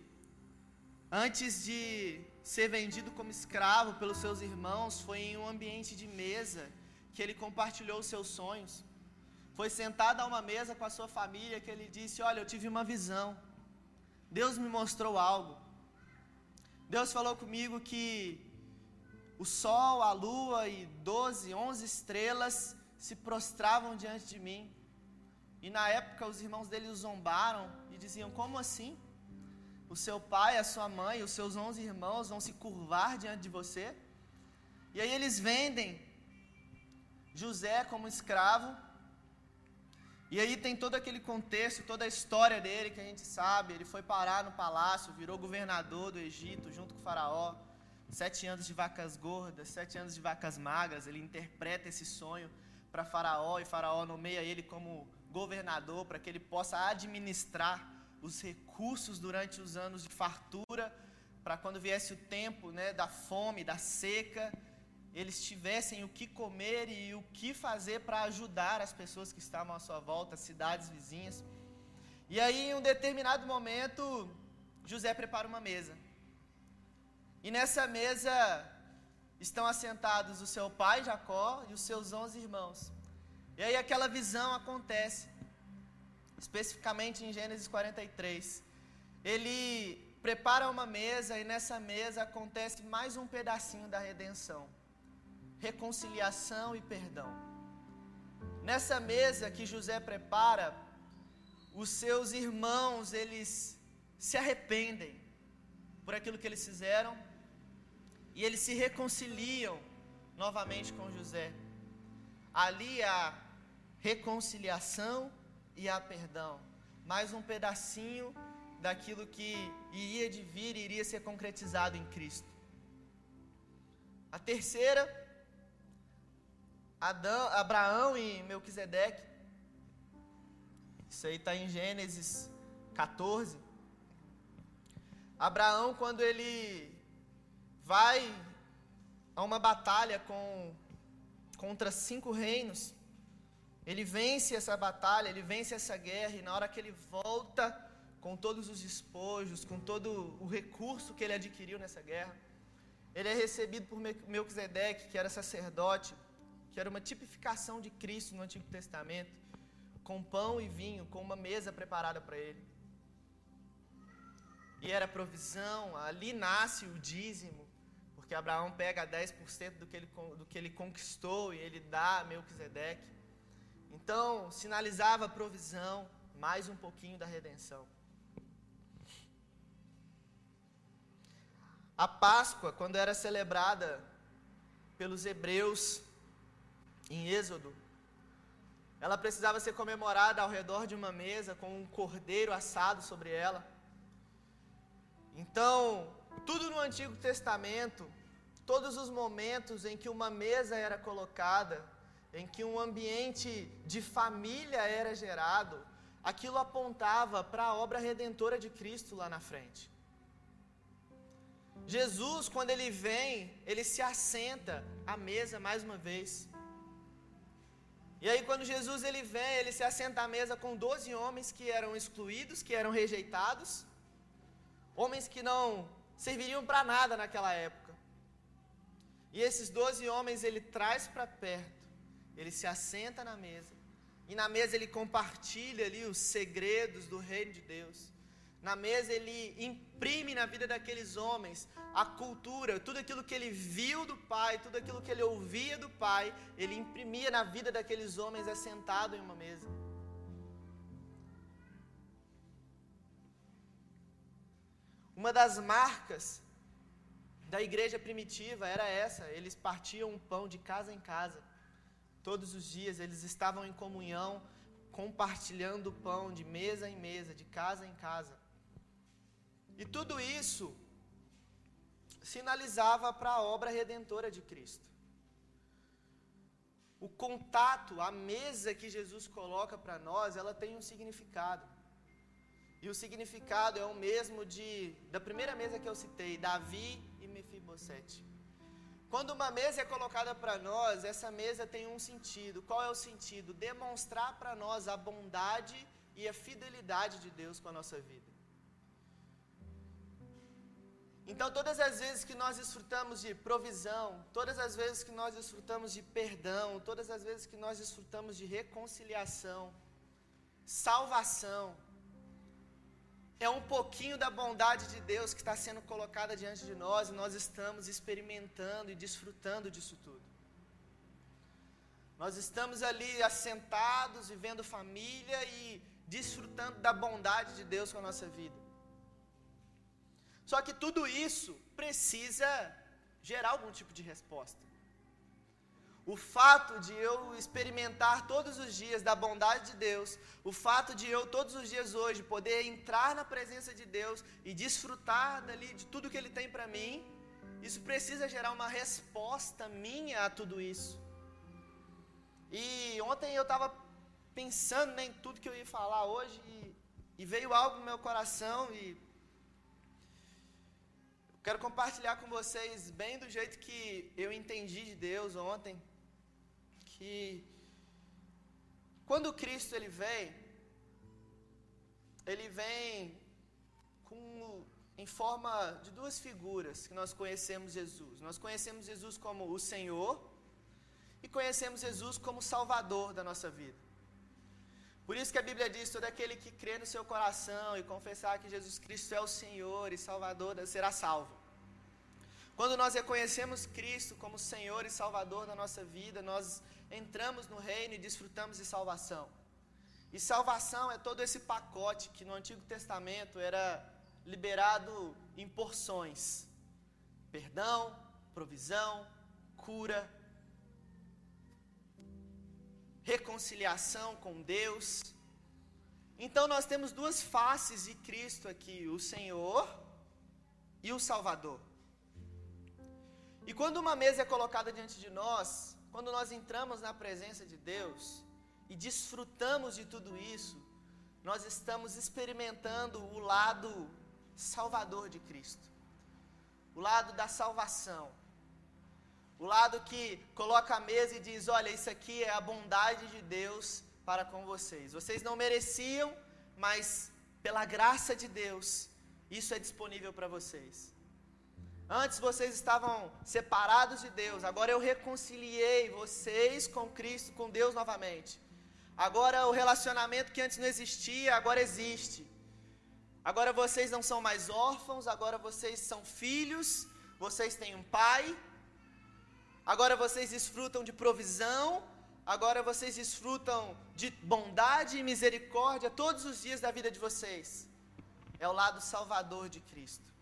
B: antes de ser vendido como escravo pelos seus irmãos, foi em um ambiente de mesa que ele compartilhou os seus sonhos. Foi sentado a uma mesa com a sua família que ele disse: Olha, eu tive uma visão. Deus me mostrou algo. Deus falou comigo que o sol, a lua e doze, onze estrelas se prostravam diante de mim. E na época os irmãos dele zombaram e diziam: Como assim? O seu pai, a sua mãe, os seus onze irmãos vão se curvar diante de você? E aí eles vendem José como escravo. E aí tem todo aquele contexto, toda a história dele que a gente sabe. Ele foi parar no palácio, virou governador do Egito junto com o faraó sete anos de vacas gordas, sete anos de vacas magras. Ele interpreta esse sonho para Faraó e Faraó nomeia ele como governador para que ele possa administrar os recursos durante os anos de fartura, para quando viesse o tempo né, da fome, da seca, eles tivessem o que comer e o que fazer para ajudar as pessoas que estavam à sua volta, cidades vizinhas. E aí, em um determinado momento, José prepara uma mesa. E nessa mesa estão assentados o seu pai Jacó e os seus onze irmãos. E aí aquela visão acontece, especificamente em Gênesis 43. Ele prepara uma mesa e nessa mesa acontece mais um pedacinho da redenção: reconciliação e perdão. Nessa mesa que José prepara, os seus irmãos, eles se arrependem por aquilo que eles fizeram e eles se reconciliam novamente com José. Ali há reconciliação e há perdão. Mais um pedacinho daquilo que iria de vir e iria ser concretizado em Cristo. A terceira, Adão, Abraão e Melquisedeque. Isso aí está em Gênesis 14. Abraão, quando ele vai a uma batalha com, contra cinco reinos. Ele vence essa batalha, ele vence essa guerra, e na hora que ele volta com todos os despojos, com todo o recurso que ele adquiriu nessa guerra, ele é recebido por Melquisedeque, que era sacerdote, que era uma tipificação de Cristo no Antigo Testamento, com pão e vinho, com uma mesa preparada para ele. e era provisão, ali nasce o dízimo, porque Abraão pega 10% do que, ele, do que ele conquistou e ele dá a Melquisedeque. Então, sinalizava provisão, mais um pouquinho da redenção. A Páscoa, quando era celebrada pelos hebreus em Êxodo, ela precisava ser comemorada ao redor de uma mesa com um cordeiro assado sobre ela. Então, tudo no Antigo Testamento, todos os momentos em que uma mesa era colocada, em que um ambiente de família era gerado, aquilo apontava para a obra redentora de Cristo lá na frente. Jesus, quando ele vem, ele se assenta à mesa mais uma vez. E aí, quando Jesus ele vem, ele se assenta à mesa com doze homens que eram excluídos, que eram rejeitados, homens que não serviriam para nada naquela época. E esses doze homens ele traz para perto, ele se assenta na mesa, e na mesa ele compartilha ali os segredos do reino de Deus. Na mesa ele imprime na vida daqueles homens a cultura, tudo aquilo que ele viu do Pai, tudo aquilo que ele ouvia do Pai, ele imprimia na vida daqueles homens assentado em uma mesa. Uma das marcas da igreja primitiva era essa: eles partiam um pão de casa em casa. Todos os dias eles estavam em comunhão, compartilhando o pão de mesa em mesa, de casa em casa. E tudo isso sinalizava para a obra redentora de Cristo. O contato, a mesa que Jesus coloca para nós, ela tem um significado. E o significado é o mesmo de da primeira mesa que eu citei, Davi e Mefibosete. Quando uma mesa é colocada para nós, essa mesa tem um sentido. Qual é o sentido? Demonstrar para nós a bondade e a fidelidade de Deus com a nossa vida. Então, todas as vezes que nós desfrutamos de provisão, todas as vezes que nós desfrutamos de perdão, todas as vezes que nós desfrutamos de reconciliação, salvação, é um pouquinho da bondade de Deus que está sendo colocada diante de nós e nós estamos experimentando e desfrutando disso tudo. Nós estamos ali assentados, vivendo família e desfrutando da bondade de Deus com a nossa vida. Só que tudo isso precisa gerar algum tipo de resposta. O fato de eu experimentar todos os dias da bondade de Deus, o fato de eu todos os dias hoje poder entrar na presença de Deus e desfrutar dali de tudo que Ele tem para mim, isso precisa gerar uma resposta minha a tudo isso. E ontem eu estava pensando né, em tudo que eu ia falar hoje e, e veio algo no meu coração e Quero compartilhar com vocês bem do jeito que eu entendi de Deus ontem, que quando Cristo ele vem, ele vem com, em forma de duas figuras que nós conhecemos Jesus. Nós conhecemos Jesus como o Senhor e conhecemos Jesus como Salvador da nossa vida. Por isso que a Bíblia diz: todo aquele que crê no seu coração e confessar que Jesus Cristo é o Senhor e Salvador será salvo. Quando nós reconhecemos Cristo como Senhor e Salvador da nossa vida, nós entramos no reino e desfrutamos de salvação. E salvação é todo esse pacote que no Antigo Testamento era liberado em porções: perdão, provisão, cura, reconciliação com Deus. Então nós temos duas faces de Cristo aqui: o Senhor e o Salvador. E quando uma mesa é colocada diante de nós, quando nós entramos na presença de Deus e desfrutamos de tudo isso, nós estamos experimentando o lado salvador de Cristo, o lado da salvação, o lado que coloca a mesa e diz: Olha, isso aqui é a bondade de Deus para com vocês. Vocês não mereciam, mas pela graça de Deus, isso é disponível para vocês. Antes vocês estavam separados de Deus, agora eu reconciliei vocês com Cristo, com Deus novamente. Agora o relacionamento que antes não existia, agora existe. Agora vocês não são mais órfãos, agora vocês são filhos, vocês têm um pai. Agora vocês desfrutam de provisão, agora vocês desfrutam de bondade e misericórdia todos os dias da vida de vocês. É o lado salvador de Cristo.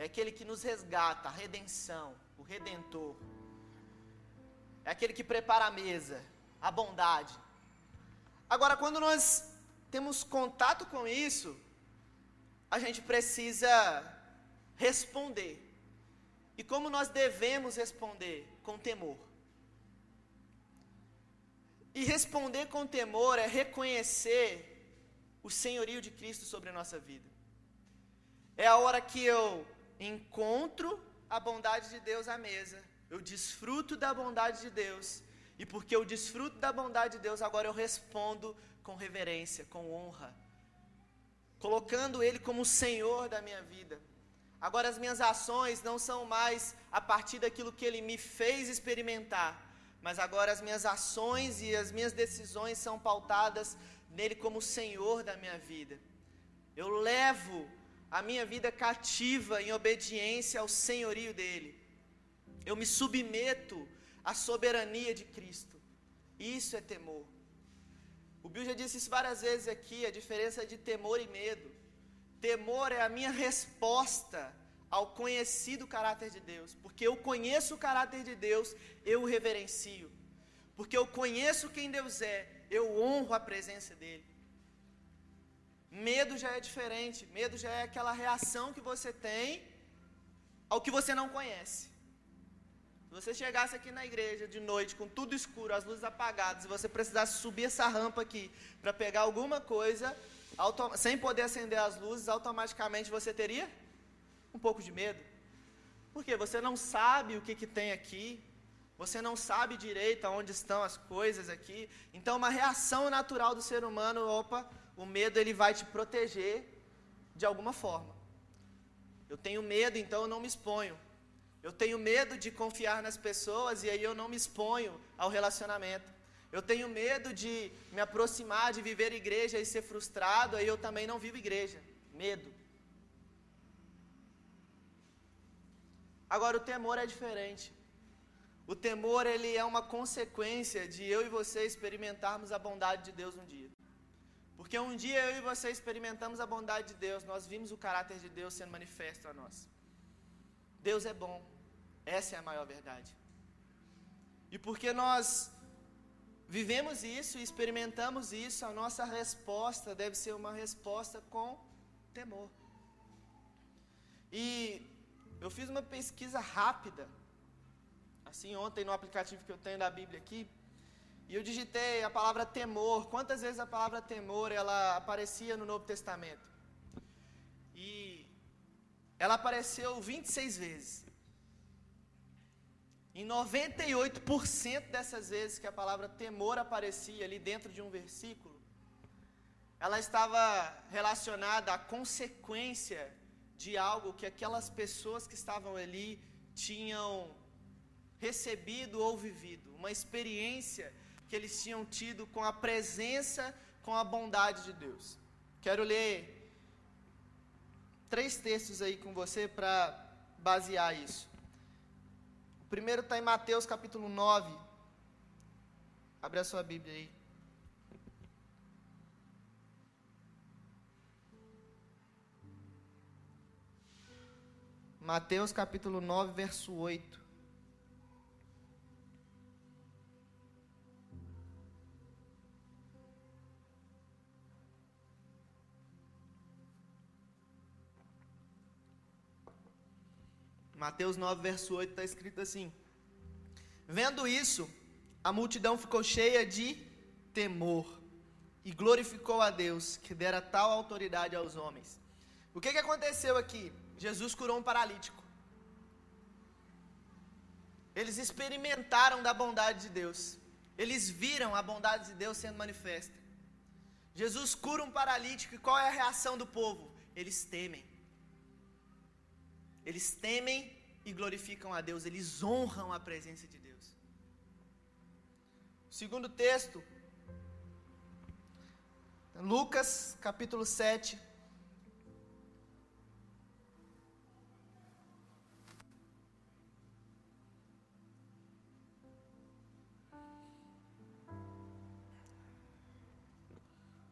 B: É aquele que nos resgata, a redenção, o redentor. É aquele que prepara a mesa, a bondade. Agora, quando nós temos contato com isso, a gente precisa responder. E como nós devemos responder? Com temor. E responder com temor é reconhecer o senhorio de Cristo sobre a nossa vida. É a hora que eu encontro a bondade de Deus à mesa, eu desfruto da bondade de Deus, e porque eu desfruto da bondade de Deus, agora eu respondo com reverência, com honra, colocando Ele como Senhor da minha vida. Agora as minhas ações não são mais a partir daquilo que Ele me fez experimentar, mas agora as minhas ações e as minhas decisões são pautadas nele como Senhor da minha vida. Eu levo a minha vida cativa em obediência ao senhorio dele. Eu me submeto à soberania de Cristo. Isso é temor. O Bill já disse isso várias vezes aqui, a diferença de temor e medo. Temor é a minha resposta ao conhecido caráter de Deus. Porque eu conheço o caráter de Deus, eu o reverencio. Porque eu conheço quem Deus é, eu honro a presença dele. Medo já é diferente. Medo já é aquela reação que você tem ao que você não conhece. Se você chegasse aqui na igreja de noite com tudo escuro, as luzes apagadas, e você precisasse subir essa rampa aqui para pegar alguma coisa, sem poder acender as luzes, automaticamente você teria um pouco de medo. Porque você não sabe o que, que tem aqui, você não sabe direito aonde estão as coisas aqui. Então, uma reação natural do ser humano, opa, o medo ele vai te proteger de alguma forma. Eu tenho medo, então eu não me exponho. Eu tenho medo de confiar nas pessoas e aí eu não me exponho ao relacionamento. Eu tenho medo de me aproximar, de viver igreja e ser frustrado, aí eu também não vivo igreja. Medo. Agora o temor é diferente. O temor ele é uma consequência de eu e você experimentarmos a bondade de Deus um dia. Porque um dia eu e você experimentamos a bondade de Deus, nós vimos o caráter de Deus sendo manifesto a nós. Deus é bom. Essa é a maior verdade. E porque nós vivemos isso e experimentamos isso, a nossa resposta deve ser uma resposta com temor. E eu fiz uma pesquisa rápida, assim ontem no aplicativo que eu tenho da Bíblia aqui, e eu digitei a palavra temor. Quantas vezes a palavra temor ela aparecia no Novo Testamento? E ela apareceu 26 vezes. Em 98% dessas vezes que a palavra temor aparecia ali dentro de um versículo, ela estava relacionada à consequência de algo que aquelas pessoas que estavam ali tinham recebido ou vivido, uma experiência que eles tinham tido com a presença, com a bondade de Deus. Quero ler três textos aí com você para basear isso. O primeiro está em Mateus capítulo 9. Abre a sua Bíblia aí. Mateus capítulo 9, verso 8. Mateus 9, verso 8 está escrito assim: Vendo isso, a multidão ficou cheia de temor e glorificou a Deus que dera tal autoridade aos homens. O que, que aconteceu aqui? Jesus curou um paralítico. Eles experimentaram da bondade de Deus. Eles viram a bondade de Deus sendo manifesta. Jesus cura um paralítico e qual é a reação do povo? Eles temem. Eles temem e glorificam a Deus, eles honram a presença de Deus. Segundo texto, Lucas capítulo 7.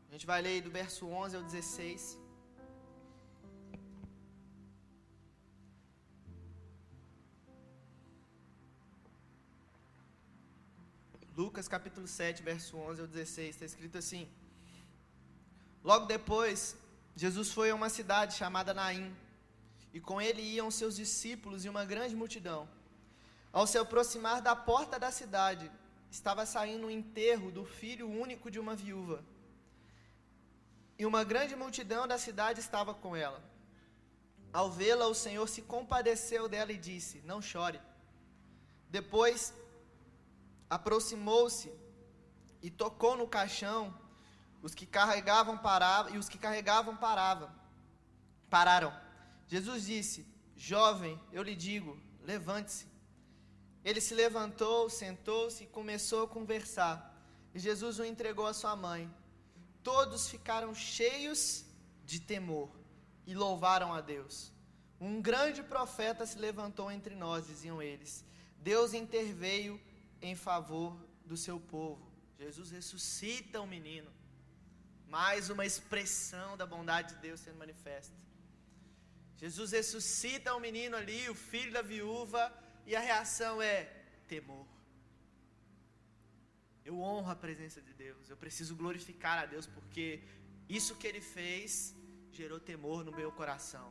B: A gente vai ler do verso 11 ao 16. Lucas capítulo 7, verso 11 ao 16, está escrito assim: Logo depois, Jesus foi a uma cidade chamada Naim, e com ele iam seus discípulos e uma grande multidão. Ao se aproximar da porta da cidade, estava saindo o enterro do filho único de uma viúva. E uma grande multidão da cidade estava com ela. Ao vê-la, o Senhor se compadeceu dela e disse: Não chore. Depois aproximou-se e tocou no caixão. Os que carregavam paravam e os que carregavam paravam. Pararam. Jesus disse: Jovem, eu lhe digo, levante-se. Ele se levantou, sentou-se e começou a conversar. E Jesus o entregou à sua mãe. Todos ficaram cheios de temor e louvaram a Deus. Um grande profeta se levantou entre nós, diziam eles. Deus interveio em favor do seu povo. Jesus ressuscita um menino. Mais uma expressão da bondade de Deus sendo manifesta. Jesus ressuscita um menino ali, o filho da viúva, e a reação é temor. Eu honro a presença de Deus. Eu preciso glorificar a Deus porque isso que ele fez gerou temor no meu coração.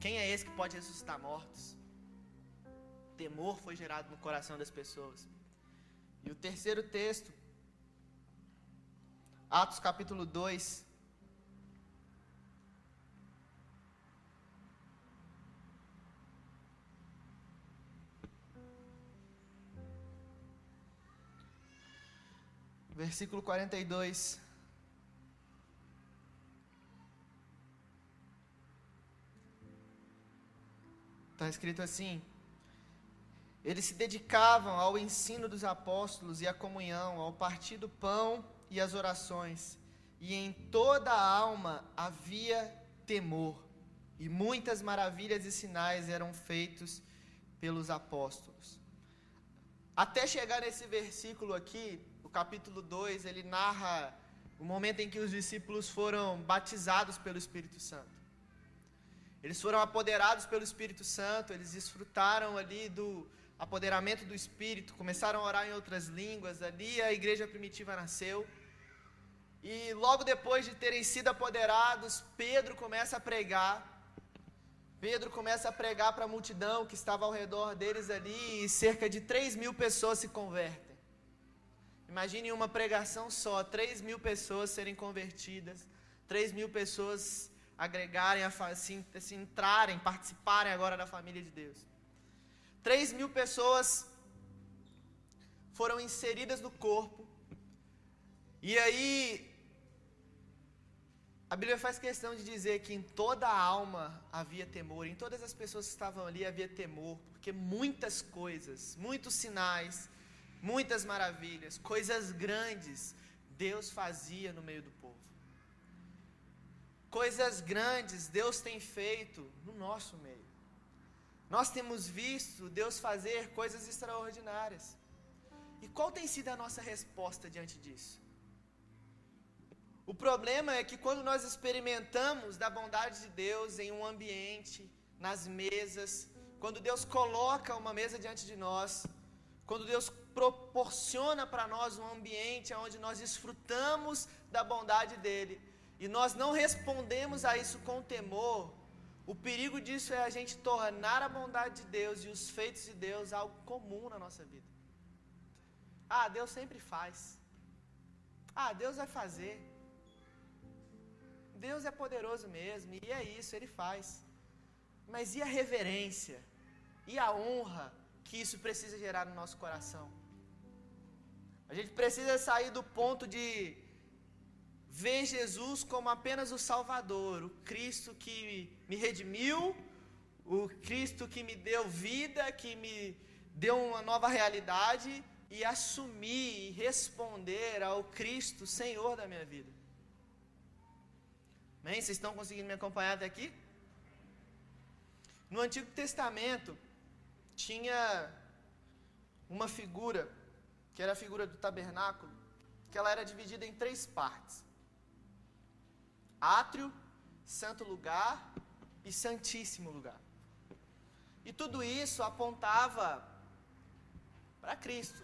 B: Quem é esse que pode ressuscitar mortos? Temor foi gerado no coração das pessoas. E o terceiro texto, Atos capítulo 2. Versículo 42. Está escrito assim: eles se dedicavam ao ensino dos apóstolos e à comunhão, ao partir do pão e às orações. E em toda a alma havia temor, e muitas maravilhas e sinais eram feitos pelos apóstolos. Até chegar nesse versículo aqui, o capítulo 2, ele narra o momento em que os discípulos foram batizados pelo Espírito Santo. Eles foram apoderados pelo Espírito Santo, eles desfrutaram ali do, apoderamento do Espírito, começaram a orar em outras línguas, ali a igreja primitiva nasceu. E logo depois de terem sido apoderados, Pedro começa a pregar. Pedro começa a pregar para a multidão que estava ao redor deles ali, e cerca de 3 mil pessoas se convertem. Imagine uma pregação só, 3 mil pessoas serem convertidas, 3 mil pessoas agregarem, se, se entrarem, participarem agora da família de Deus. Três mil pessoas foram inseridas no corpo. E aí, a Bíblia faz questão de dizer que em toda a alma havia temor, em todas as pessoas que estavam ali havia temor, porque muitas coisas, muitos sinais, muitas maravilhas, coisas grandes, Deus fazia no meio do povo. Coisas grandes Deus tem feito no nosso meio. Nós temos visto Deus fazer coisas extraordinárias. E qual tem sido a nossa resposta diante disso? O problema é que quando nós experimentamos da bondade de Deus em um ambiente, nas mesas, quando Deus coloca uma mesa diante de nós, quando Deus proporciona para nós um ambiente onde nós desfrutamos da bondade dele, e nós não respondemos a isso com temor, o perigo disso é a gente tornar a bondade de Deus e os feitos de Deus algo comum na nossa vida. Ah, Deus sempre faz. Ah, Deus vai fazer. Deus é poderoso mesmo, e é isso, Ele faz. Mas e a reverência? E a honra que isso precisa gerar no nosso coração? A gente precisa sair do ponto de ver Jesus como apenas o Salvador, o Cristo que me redimiu, o Cristo que me deu vida, que me deu uma nova realidade, e assumir e responder ao Cristo, Senhor da minha vida. Amém? Vocês estão conseguindo me acompanhar até aqui? No Antigo Testamento, tinha uma figura, que era a figura do tabernáculo, que ela era dividida em três partes. Átrio, santo lugar e santíssimo lugar. E tudo isso apontava para Cristo.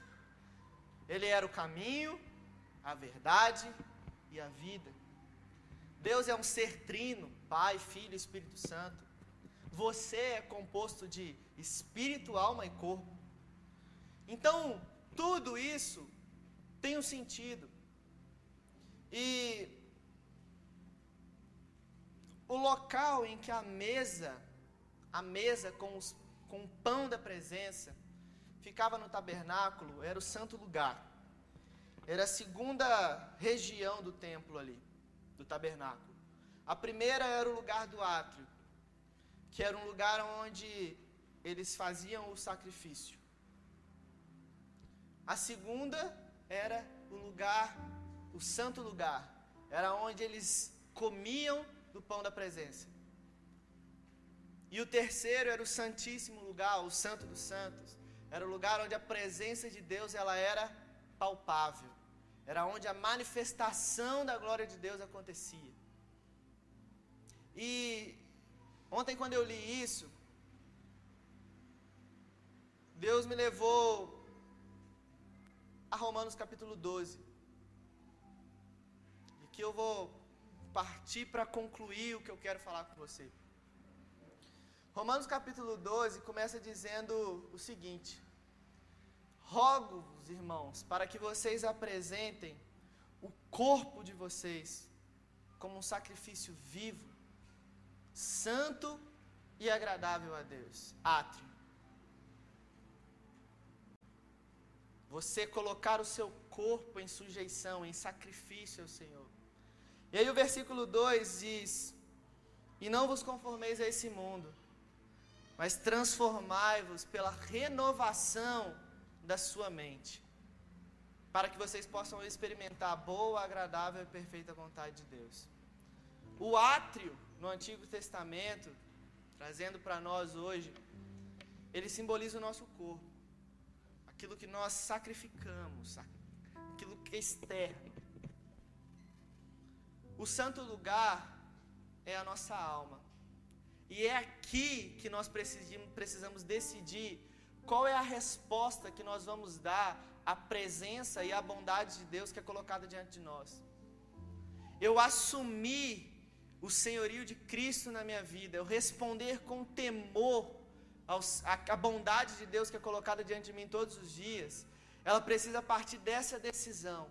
B: Ele era o caminho, a verdade e a vida. Deus é um ser trino, Pai, Filho e Espírito Santo. Você é composto de espírito, alma e corpo. Então, tudo isso tem um sentido. E o local em que a mesa, a mesa com, os, com o pão da presença, ficava no tabernáculo, era o santo lugar. Era a segunda região do templo ali, do tabernáculo. A primeira era o lugar do átrio, que era um lugar onde eles faziam o sacrifício. A segunda era o lugar, o santo lugar, era onde eles comiam do pão da presença. E o terceiro era o santíssimo lugar, o santo dos santos. Era o lugar onde a presença de Deus ela era palpável. Era onde a manifestação da glória de Deus acontecia. E ontem quando eu li isso, Deus me levou a Romanos capítulo 12. E que eu vou partir para concluir o que eu quero falar com você. Romanos capítulo 12 começa dizendo o seguinte: Rogo-vos, irmãos, para que vocês apresentem o corpo de vocês como um sacrifício vivo, santo e agradável a Deus. Átrio. Você colocar o seu corpo em sujeição, em sacrifício ao Senhor. E aí o versículo 2 diz: E não vos conformeis a esse mundo, mas transformai-vos pela renovação da sua mente, para que vocês possam experimentar a boa, agradável e perfeita vontade de Deus. O átrio no Antigo Testamento, trazendo para nós hoje, ele simboliza o nosso corpo, aquilo que nós sacrificamos, aquilo que é externo. O santo lugar é a nossa alma. E é aqui que nós precisamos decidir qual é a resposta que nós vamos dar à presença e à bondade de Deus que é colocada diante de nós. Eu assumir o senhorio de Cristo na minha vida, eu responder com temor à bondade de Deus que é colocada diante de mim todos os dias, ela precisa partir dessa decisão.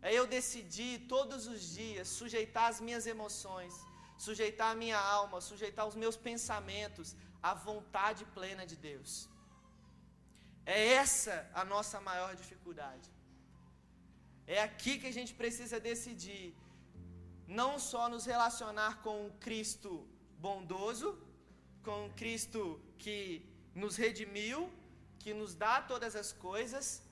B: É eu decidir todos os dias sujeitar as minhas emoções, sujeitar a minha alma, sujeitar os meus pensamentos à vontade plena de Deus. É essa a nossa maior dificuldade. É aqui que a gente precisa decidir não só nos relacionar com o Cristo bondoso, com o Cristo que nos redimiu, que nos dá todas as coisas,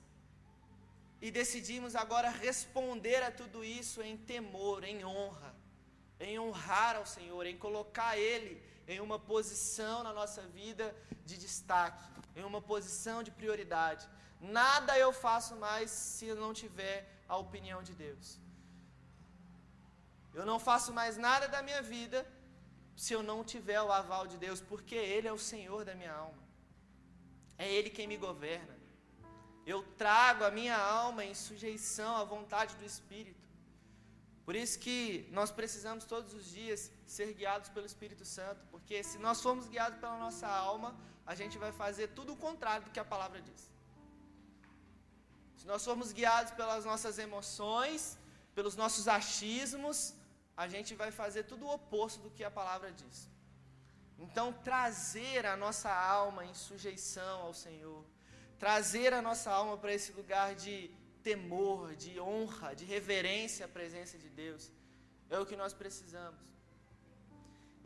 B: e decidimos agora responder a tudo isso em temor, em honra, em honrar ao Senhor, em colocar Ele em uma posição na nossa vida de destaque, em uma posição de prioridade. Nada eu faço mais se não tiver a opinião de Deus. Eu não faço mais nada da minha vida se eu não tiver o aval de Deus, porque Ele é o Senhor da minha alma. É Ele quem me governa. Eu trago a minha alma em sujeição à vontade do Espírito. Por isso que nós precisamos todos os dias ser guiados pelo Espírito Santo, porque se nós formos guiados pela nossa alma, a gente vai fazer tudo o contrário do que a palavra diz. Se nós formos guiados pelas nossas emoções, pelos nossos achismos, a gente vai fazer tudo o oposto do que a palavra diz. Então, trazer a nossa alma em sujeição ao Senhor, trazer a nossa alma para esse lugar de temor, de honra, de reverência à presença de Deus, é o que nós precisamos.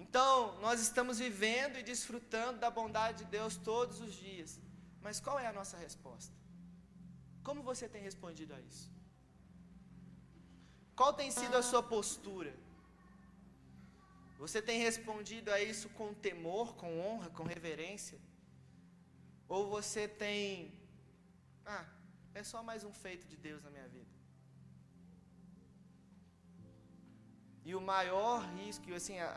B: Então, nós estamos vivendo e desfrutando da bondade de Deus todos os dias. Mas qual é a nossa resposta? Como você tem respondido a isso? Qual tem sido a sua postura? Você tem respondido a isso com temor, com honra, com reverência? Ou você tem. Ah, é só mais um feito de Deus na minha vida. E o maior risco, assim, a,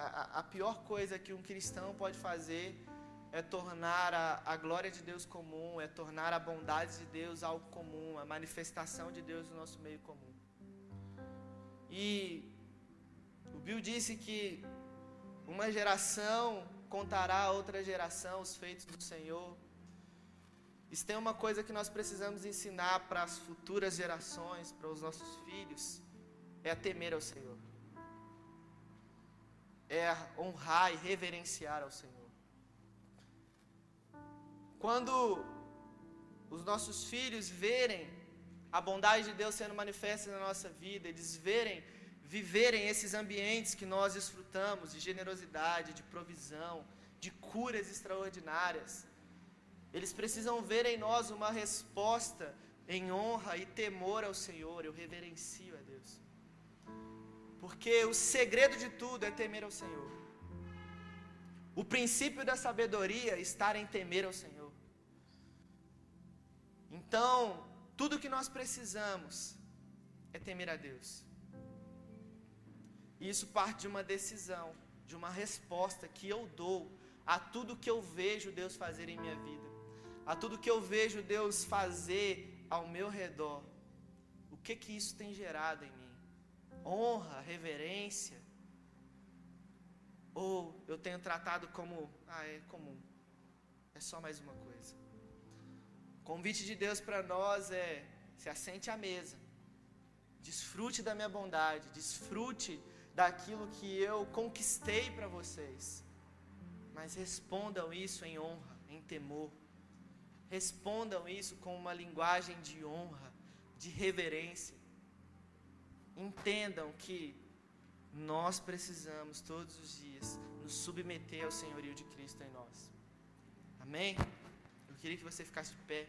B: a, pior coisa que um cristão pode fazer é tornar a, a glória de Deus comum, é tornar a bondade de Deus algo comum, a manifestação de Deus no nosso meio comum. E o Bill disse que uma geração contará a outra geração os feitos do Senhor. Isso tem uma coisa que nós precisamos ensinar para as futuras gerações, para os nossos filhos, é a temer ao Senhor. É honrar e reverenciar ao Senhor. Quando os nossos filhos verem a bondade de Deus sendo manifesta na nossa vida, eles verem, viverem esses ambientes que nós desfrutamos de generosidade, de provisão, de curas extraordinárias, eles precisam ver em nós uma resposta em honra e temor ao Senhor. Eu reverencio a Deus. Porque o segredo de tudo é temer ao Senhor. O princípio da sabedoria está em temer ao Senhor. Então, tudo que nós precisamos é temer a Deus. E isso parte de uma decisão, de uma resposta que eu dou a tudo que eu vejo Deus fazer em minha vida, a tudo que eu vejo Deus fazer ao meu redor. O que que isso tem gerado em mim? Honra, reverência? Ou eu tenho tratado como, ah, é comum. É só mais uma coisa. O convite de Deus para nós é: se assente à mesa, desfrute da minha bondade, desfrute daquilo que eu conquistei para vocês. Mas respondam isso em honra, em temor. Respondam isso com uma linguagem de honra, de reverência. Entendam que nós precisamos todos os dias nos submeter ao senhorio de Cristo em nós. Amém? Eu queria que você ficasse de pé.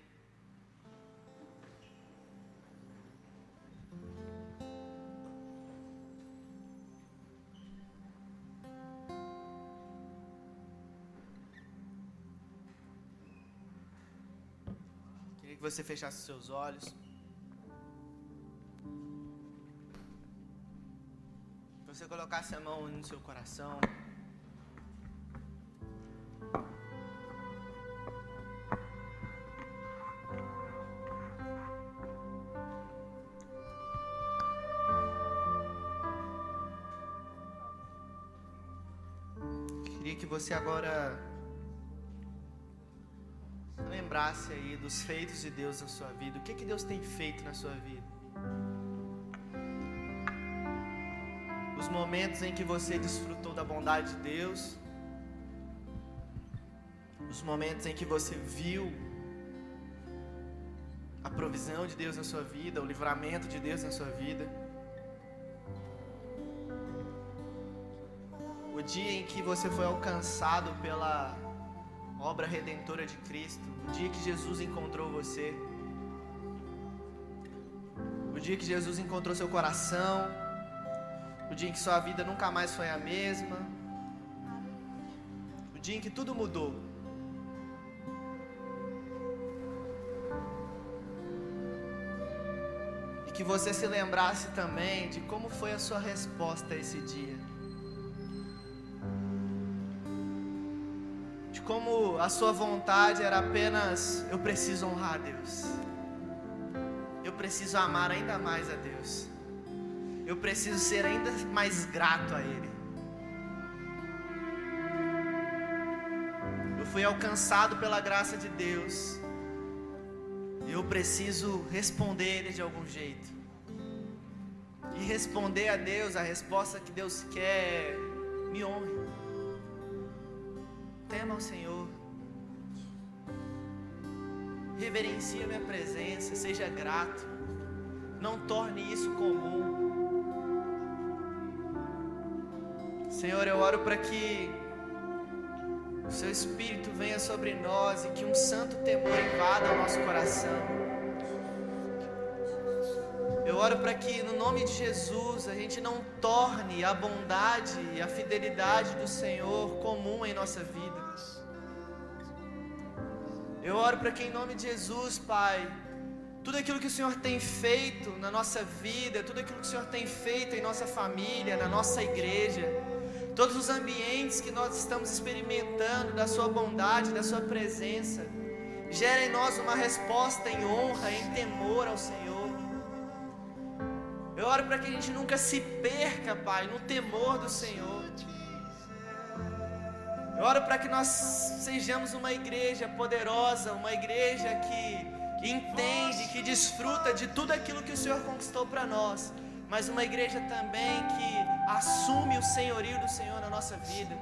B: Você fechasse seus olhos. Você colocasse a mão no seu coração. Queria que você agora lembrasse aí dos feitos de Deus na sua vida. O que, que Deus tem feito na sua vida? Os momentos em que você desfrutou da bondade de Deus. Os momentos em que você viu a provisão de Deus na sua vida, o livramento de Deus na sua vida. O dia em que você foi alcançado pela obra redentora de Cristo, o dia que Jesus encontrou você, o dia que Jesus encontrou seu coração, o dia em que sua vida nunca mais foi a mesma, o dia em que tudo mudou. E que você se lembrasse também de como foi a sua resposta a esse dia. Como a sua vontade era apenas: eu preciso honrar a Deus, eu preciso amar ainda mais a Deus, eu preciso ser ainda mais grato a Ele. Eu fui alcançado pela graça de Deus, eu preciso responder Ele de algum jeito. E responder a Deus, a resposta que Deus quer, me honre tema ao Senhor. Reverencie a minha presença, seja grato. Não torne isso comum. Senhor, eu oro para que o Seu Espírito venha sobre nós e que um santo temor invada o nosso coração. Eu oro para que, no nome de Jesus, a gente não torne a bondade e a fidelidade do Senhor comum em nossa vida. Eu oro para que, em nome de Jesus, Pai, tudo aquilo que o Senhor tem feito na nossa vida, tudo aquilo que o Senhor tem feito em nossa família, na nossa igreja, todos os ambientes que nós estamos experimentando da Sua bondade, da Sua presença, gera em nós uma resposta em honra, em temor ao Senhor. Eu oro para que a gente nunca se perca, Pai, no temor do Senhor. Oro para que nós sejamos uma igreja poderosa, uma igreja que, que entende, que desfruta de tudo aquilo que o Senhor conquistou para nós, mas uma igreja também que assume o senhorio do Senhor na nossa vida.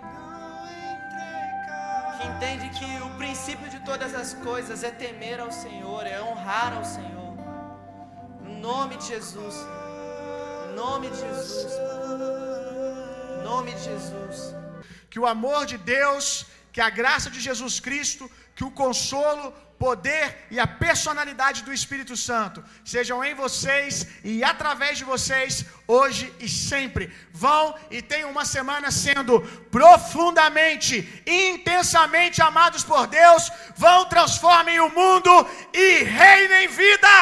B: Que entende que o princípio de todas as coisas é temer ao Senhor, é honrar ao Senhor. No nome de Jesus. No nome de Jesus. No nome de Jesus
A: que o amor de Deus, que a graça de Jesus Cristo, que o consolo, poder e a personalidade do Espírito Santo sejam em vocês e através de vocês hoje e sempre. Vão e tenham uma semana sendo profundamente, intensamente amados por Deus. Vão, transformem o mundo e reinem vida.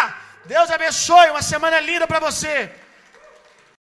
A: Deus abençoe. Uma semana linda para você.